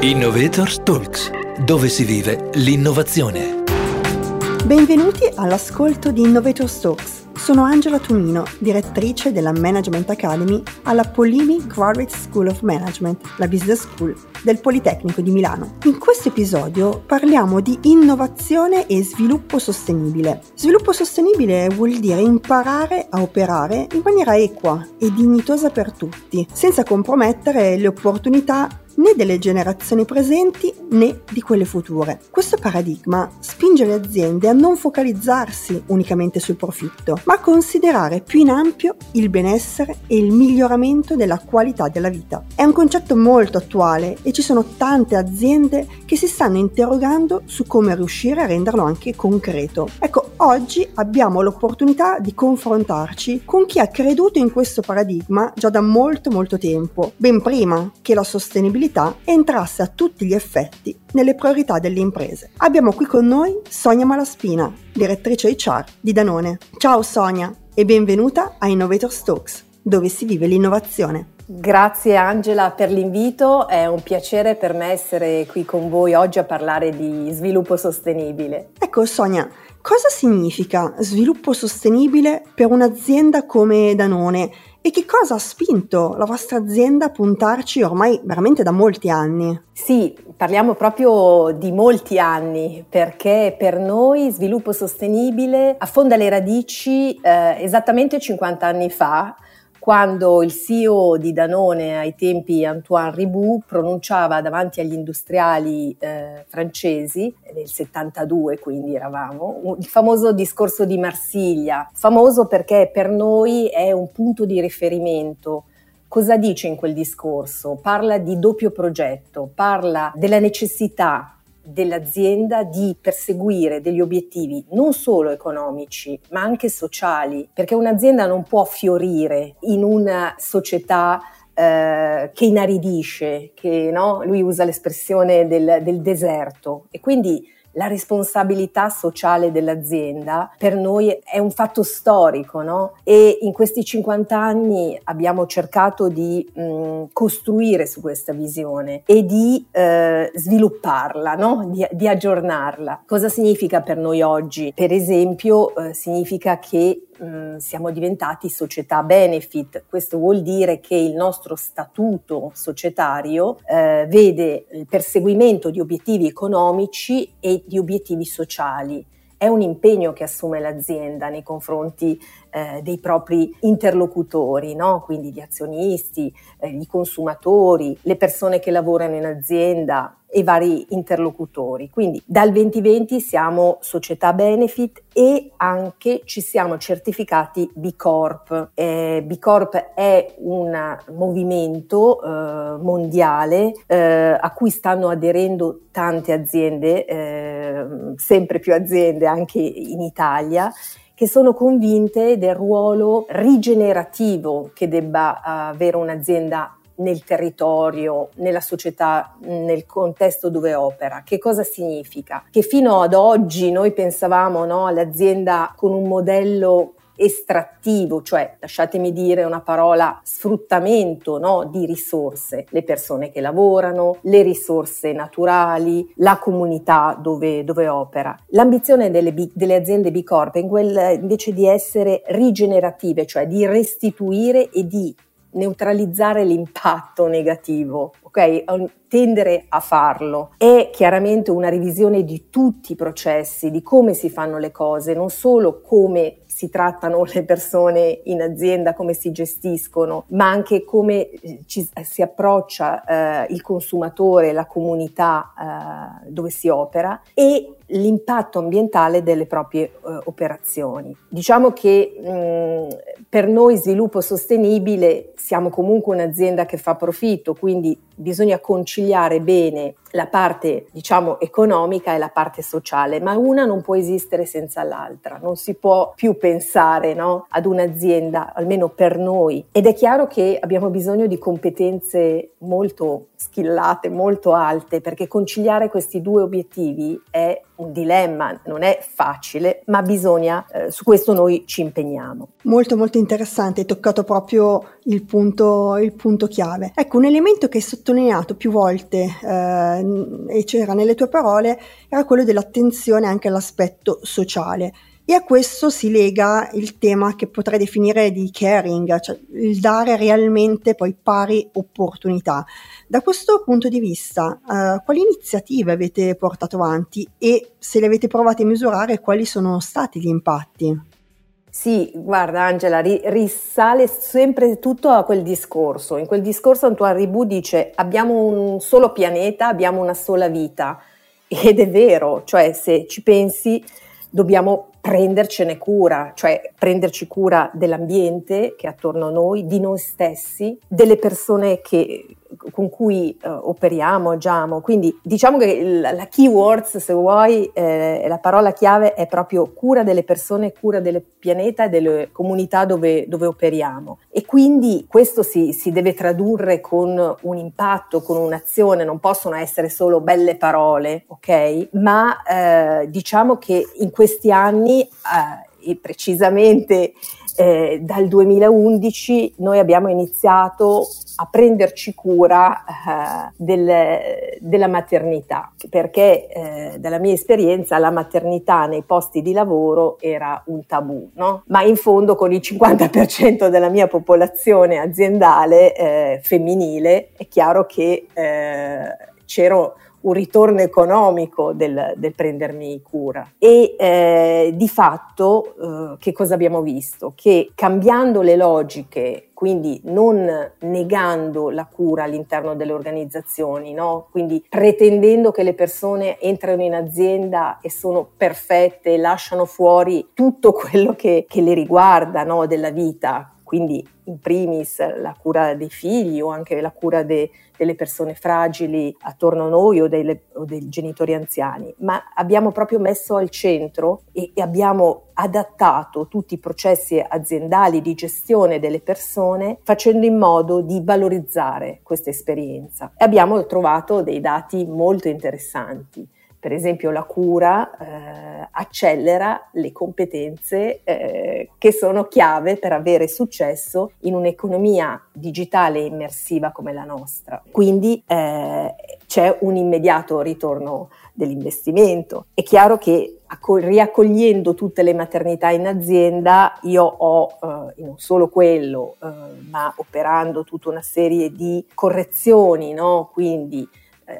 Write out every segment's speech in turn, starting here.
Innovators Talks, dove si vive l'innovazione. Benvenuti all'ascolto di Innovators Talks. Sono Angela Tumino, direttrice della Management Academy alla Polimi Graduate School of Management, la business school del Politecnico di Milano. In questo episodio parliamo di innovazione e sviluppo sostenibile. Sviluppo sostenibile vuol dire imparare a operare in maniera equa e dignitosa per tutti, senza compromettere le opportunità né delle generazioni presenti né di quelle future. Questo paradigma spinge le aziende a non focalizzarsi unicamente sul profitto, ma a considerare più in ampio il benessere e il miglioramento della qualità della vita. È un concetto molto attuale e ci sono tante aziende che si stanno interrogando su come riuscire a renderlo anche concreto. Ecco, oggi abbiamo l'opportunità di confrontarci con chi ha creduto in questo paradigma già da molto molto tempo, ben prima che la sostenibilità sostenibilità entrasse a tutti gli effetti nelle priorità delle imprese. Abbiamo qui con noi Sonia Malaspina, direttrice HR di Danone. Ciao Sonia e benvenuta a Innovator Talks, dove si vive l'innovazione. Grazie Angela per l'invito, è un piacere per me essere qui con voi oggi a parlare di sviluppo sostenibile. Ecco Sonia, cosa significa sviluppo sostenibile per un'azienda come Danone e che cosa ha spinto la vostra azienda a puntarci ormai veramente da molti anni? Sì, parliamo proprio di molti anni perché per noi sviluppo sostenibile affonda le radici eh, esattamente 50 anni fa quando il CEO di Danone ai tempi Antoine Ribou pronunciava davanti agli industriali eh, francesi, nel 72 quindi eravamo, il famoso discorso di Marsiglia, famoso perché per noi è un punto di riferimento Cosa dice in quel discorso? Parla di doppio progetto, parla della necessità dell'azienda di perseguire degli obiettivi non solo economici, ma anche sociali, perché un'azienda non può fiorire in una società eh, che inaridisce, che no? lui usa l'espressione del, del deserto e quindi la responsabilità sociale dell'azienda per noi è un fatto storico, no? E in questi 50 anni abbiamo cercato di mh, costruire su questa visione e di eh, svilupparla, no? Di, di, aggiornarla. Cosa significa per noi oggi? Per esempio, eh, significa che Mm, siamo diventati società benefit. Questo vuol dire che il nostro statuto societario eh, vede il perseguimento di obiettivi economici e di obiettivi sociali. È un impegno che assume l'azienda nei confronti eh, dei propri interlocutori, no? quindi gli azionisti, eh, i consumatori, le persone che lavorano in azienda, e vari interlocutori. Quindi dal 2020 siamo società benefit e anche ci siamo certificati B Corp. Eh, B Corp è un movimento eh, mondiale eh, a cui stanno aderendo tante aziende, eh, sempre più aziende anche in Italia che sono convinte del ruolo rigenerativo che debba avere un'azienda nel territorio, nella società, nel contesto dove opera. Che cosa significa? Che fino ad oggi noi pensavamo no, all'azienda con un modello estrattivo, cioè lasciatemi dire una parola sfruttamento no, di risorse, le persone che lavorano, le risorse naturali, la comunità dove, dove opera. L'ambizione delle, delle aziende B Corp è in quel, invece di essere rigenerative, cioè di restituire e di neutralizzare l'impatto negativo, ok? Tendere a farlo. È chiaramente una revisione di tutti i processi, di come si fanno le cose, non solo come si trattano le persone in azienda, come si gestiscono, ma anche come eh, ci, si approccia eh, il consumatore, la comunità eh, dove si opera e l'impatto ambientale delle proprie eh, operazioni. Diciamo che mh, per noi sviluppo sostenibile siamo comunque un'azienda che fa profitto, quindi bisogna conciliare bene la parte diciamo economica e la parte sociale, ma una non può esistere senza l'altra, non si può più pensare no, ad un'azienda, almeno per noi, ed è chiaro che abbiamo bisogno di competenze molto skillate, molto alte, perché conciliare questi due obiettivi è un dilemma, non è facile, ma bisogna, eh, su questo noi ci impegniamo. Molto molto interessante, hai toccato proprio il punto, il punto chiave. Ecco, un elemento che hai sottolineato più volte eh, e c'era nelle tue parole era quello dell'attenzione anche all'aspetto sociale. E a questo si lega il tema che potrei definire di caring, cioè il dare realmente poi pari opportunità. Da questo punto di vista, uh, quali iniziative avete portato avanti e se le avete provate a misurare, quali sono stati gli impatti? Sì, guarda Angela, ri- risale sempre tutto a quel discorso. In quel discorso Antoine Ribou dice abbiamo un solo pianeta, abbiamo una sola vita. Ed è vero, cioè se ci pensi dobbiamo prendercene cura, cioè prenderci cura dell'ambiente che è attorno a noi, di noi stessi, delle persone che, con cui uh, operiamo, agiamo. Quindi diciamo che la, la keyword, se vuoi, eh, la parola chiave è proprio cura delle persone, cura del pianeta e delle comunità dove, dove operiamo. E quindi questo si, si, deve tradurre con un impatto, con un'azione, non possono essere solo belle parole, ok? Ma eh, diciamo che in questi anni, eh, e precisamente eh, dal 2011 noi abbiamo iniziato a prenderci cura eh, del, della maternità, perché eh, dalla mia esperienza la maternità nei posti di lavoro era un tabù, no? ma in fondo con il 50% della mia popolazione aziendale eh, femminile è chiaro che eh, c'ero un ritorno economico del, del prendermi cura. E eh, di fatto eh, che cosa abbiamo visto? Che cambiando le logiche, quindi non negando la cura all'interno delle organizzazioni, no? quindi pretendendo che le persone entrano in azienda e sono perfette lasciano fuori tutto quello che, che le riguarda no? della vita, quindi in primis la cura dei figli o anche la cura de, delle persone fragili attorno a noi o, delle, o, dei genitori anziani, ma abbiamo proprio messo al centro e, e abbiamo adattato tutti i processi aziendali di gestione delle persone facendo in modo di valorizzare questa esperienza. E abbiamo trovato dei dati molto interessanti per esempio la cura eh, accelera le competenze eh, che sono chiave per avere successo in un'economia digitale immersiva come la nostra. Quindi eh, c'è un immediato ritorno dell'investimento. È chiaro che riaccogliendo tutte le maternità in azienda, io ho eh, non solo quello, eh, ma operando tutta una serie di correzioni, no? quindi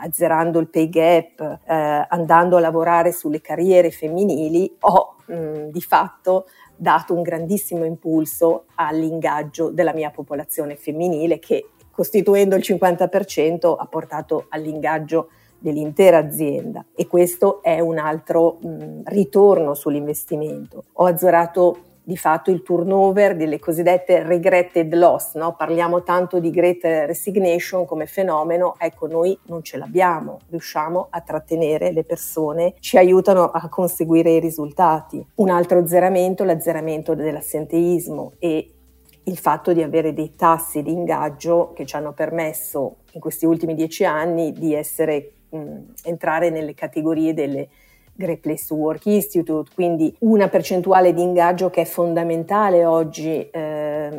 azzerando il pay gap, eh, andando a lavorare sulle carriere femminili, ho mh, di fatto dato un grandissimo impulso all'ingaggio della mia popolazione femminile che costituendo il 50% ha portato all'ingaggio dell'intera azienda e questo è un altro mh, ritorno sull'investimento. Ho azzerato di fatto il turnover delle cosiddette regretted loss, no? parliamo tanto di great resignation come fenomeno, ecco noi non ce l'abbiamo, riusciamo a trattenere le persone, ci aiutano a conseguire i risultati. Un altro azzeramento, l'azzeramento dell'assenteismo e il fatto di avere dei tassi di ingaggio che ci hanno permesso in questi ultimi dieci anni di essere, mh, entrare nelle categorie delle Great Place to Work Institute, quindi una percentuale di ingaggio che è fondamentale oggi eh,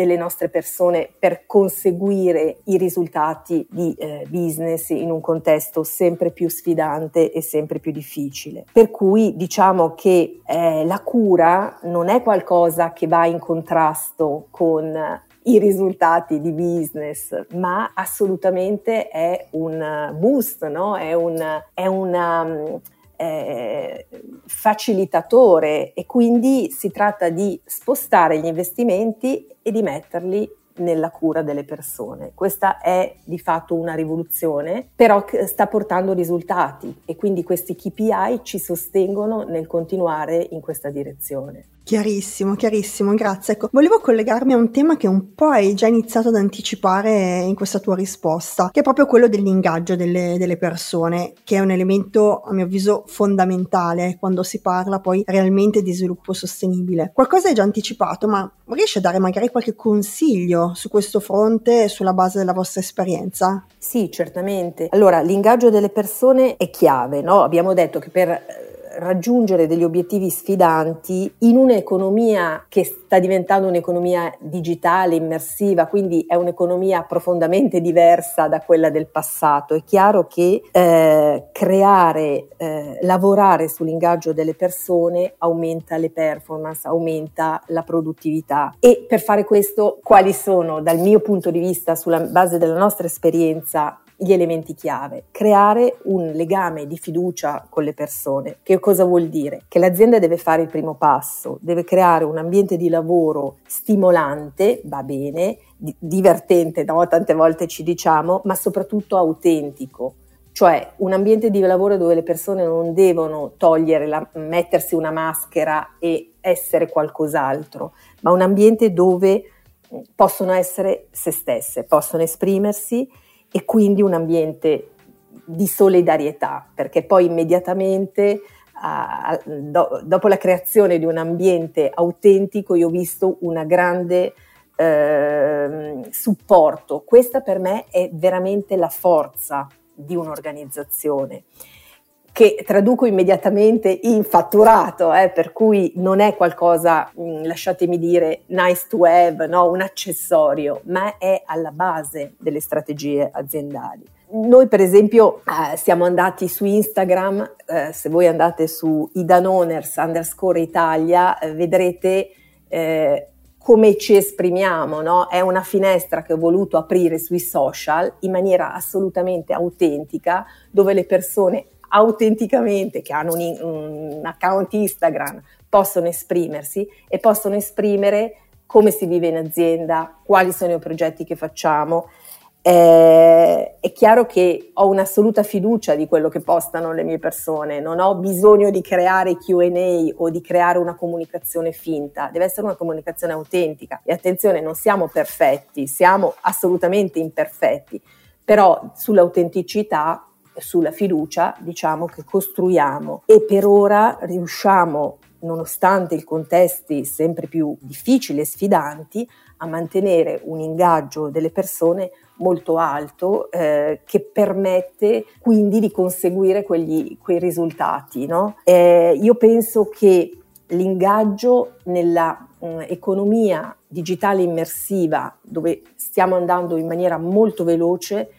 delle nostre persone per conseguire i risultati di eh, business in un contesto sempre più sfidante e sempre più difficile. Per cui diciamo che eh, la cura non è qualcosa che va in contrasto con i risultati di business, ma assolutamente è un boost, no? è, un, è una eh, facilitatore e quindi si tratta di spostare gli investimenti e di metterli nella cura delle persone. Questa è di fatto una rivoluzione, però sta portando risultati e quindi questi KPI ci sostengono nel continuare in questa direzione. Chiarissimo, chiarissimo, grazie. Ecco, volevo collegarmi a un tema che un po' hai già iniziato ad anticipare in questa tua risposta, che è proprio quello dell'ingaggio delle, delle persone, che è un elemento, a mio avviso, fondamentale quando si parla poi realmente di sviluppo sostenibile. Qualcosa hai già anticipato, ma riesci a dare magari qualche consiglio su questo fronte sulla base della vostra esperienza? Sì, certamente. Allora, l'ingaggio delle persone è chiave, no? Abbiamo detto che per raggiungere degli obiettivi sfidanti in un'economia che sta diventando un'economia digitale, immersiva, quindi è un'economia profondamente diversa da quella del passato. È chiaro che eh, creare, eh, lavorare sull'ingaggio delle persone aumenta le performance, aumenta la produttività e per fare questo quali sono dal mio punto di vista sulla base della nostra esperienza gli elementi chiave. Creare un legame di fiducia con le persone. Che cosa vuol dire? Che l'azienda deve fare il primo passo, deve creare un ambiente di lavoro stimolante, va bene, di- divertente, no? tante volte ci diciamo, ma soprattutto autentico. Cioè un ambiente di lavoro dove le persone non devono togliere, la, mettersi una maschera e essere qualcos'altro, ma un ambiente dove possono essere se stesse, possono esprimersi e quindi un ambiente di solidarietà, perché poi immediatamente uh, do, dopo la creazione di un ambiente autentico io ho visto una grande uh, supporto. Questa per me è veramente la forza di un'organizzazione che traduco immediatamente in fatturato, eh, per cui non è qualcosa, mh, mm, lasciatemi dire, nice to have, no? un accessorio, ma è alla base delle strategie aziendali. Noi per esempio eh, siamo andati su Instagram, eh, se voi andate su idanoners underscore Italia eh, vedrete eh, come ci esprimiamo, no? È una finestra che ho voluto aprire sui social in maniera assolutamente autentica, dove le persone autenticamente, che hanno un, un account Instagram, possono esprimersi e possono esprimere come si vive in azienda, quali sono i progetti che facciamo. Eh, è chiaro che ho un'assoluta fiducia di quello che postano le mie persone, non ho bisogno di creare QA o di creare una comunicazione finta, deve essere una comunicazione autentica. E attenzione, non siamo perfetti, siamo assolutamente imperfetti, però sull'autenticità sulla fiducia diciamo che costruiamo e per ora riusciamo nonostante i contesti sempre più difficili e sfidanti a mantenere un ingaggio delle persone molto alto eh, che permette quindi di conseguire quegli, quei risultati. No? Eh, io penso che l'ingaggio nella mh, economia digitale immersiva dove stiamo andando in maniera molto veloce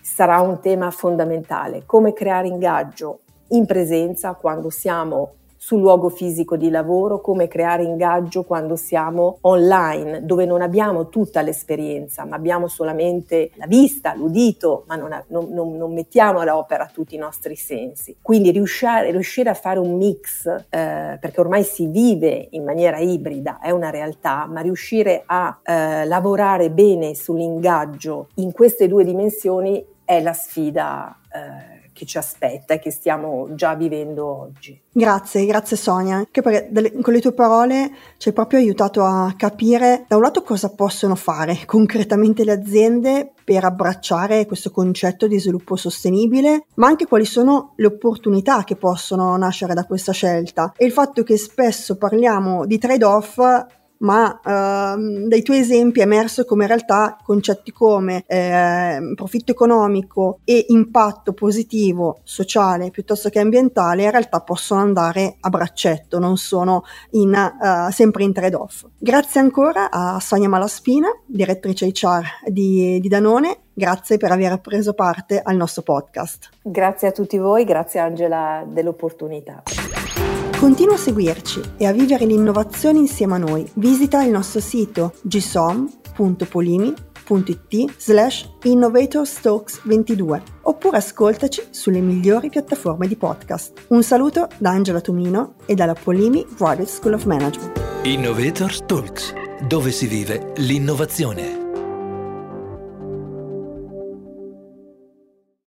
sarà un tema fondamentale, come creare ingaggio in presenza quando siamo sul luogo fisico di lavoro, come creare ingaggio quando siamo online, dove non abbiamo tutta l'esperienza, ma abbiamo solamente la vista, l'udito, ma non, non, non, non mettiamo all'opera tutti i nostri sensi. Quindi riuscire, riuscire a fare un mix, eh, perché ormai si vive in maniera ibrida, è una realtà, ma riuscire a eh, lavorare bene sull'ingaggio in queste due dimensioni è la sfida eh, che ci aspetta e che stiamo già vivendo oggi. Grazie, grazie Sonia, perché delle, con le tue parole ci hai proprio aiutato a capire da un lato cosa possono fare concretamente le aziende per abbracciare questo concetto di sviluppo sostenibile, ma anche quali sono le opportunità che possono nascere da questa scelta. E il fatto che spesso parliamo di trade-off ma uh, dai tuoi esempi è emerso come in realtà concetti come eh, profitto economico e impatto positivo sociale piuttosto che ambientale in realtà possono andare a braccetto, non sono in, uh, sempre in trade-off. Grazie ancora a Sonia Malaspina, direttrice HR di, di Danone, grazie per aver preso parte al nostro podcast. Grazie a tutti voi, grazie Angela dell'opportunità. Continua a seguirci e a vivere l'innovazione insieme a noi. Visita il nostro sito gsom.polimi.it slash innovatorstokes22 oppure ascoltaci sulle migliori piattaforme di podcast. Un saluto da Angela Tumino e dalla Polimi Graduate School of Management. Innovators Talks, dove si vive l'innovazione.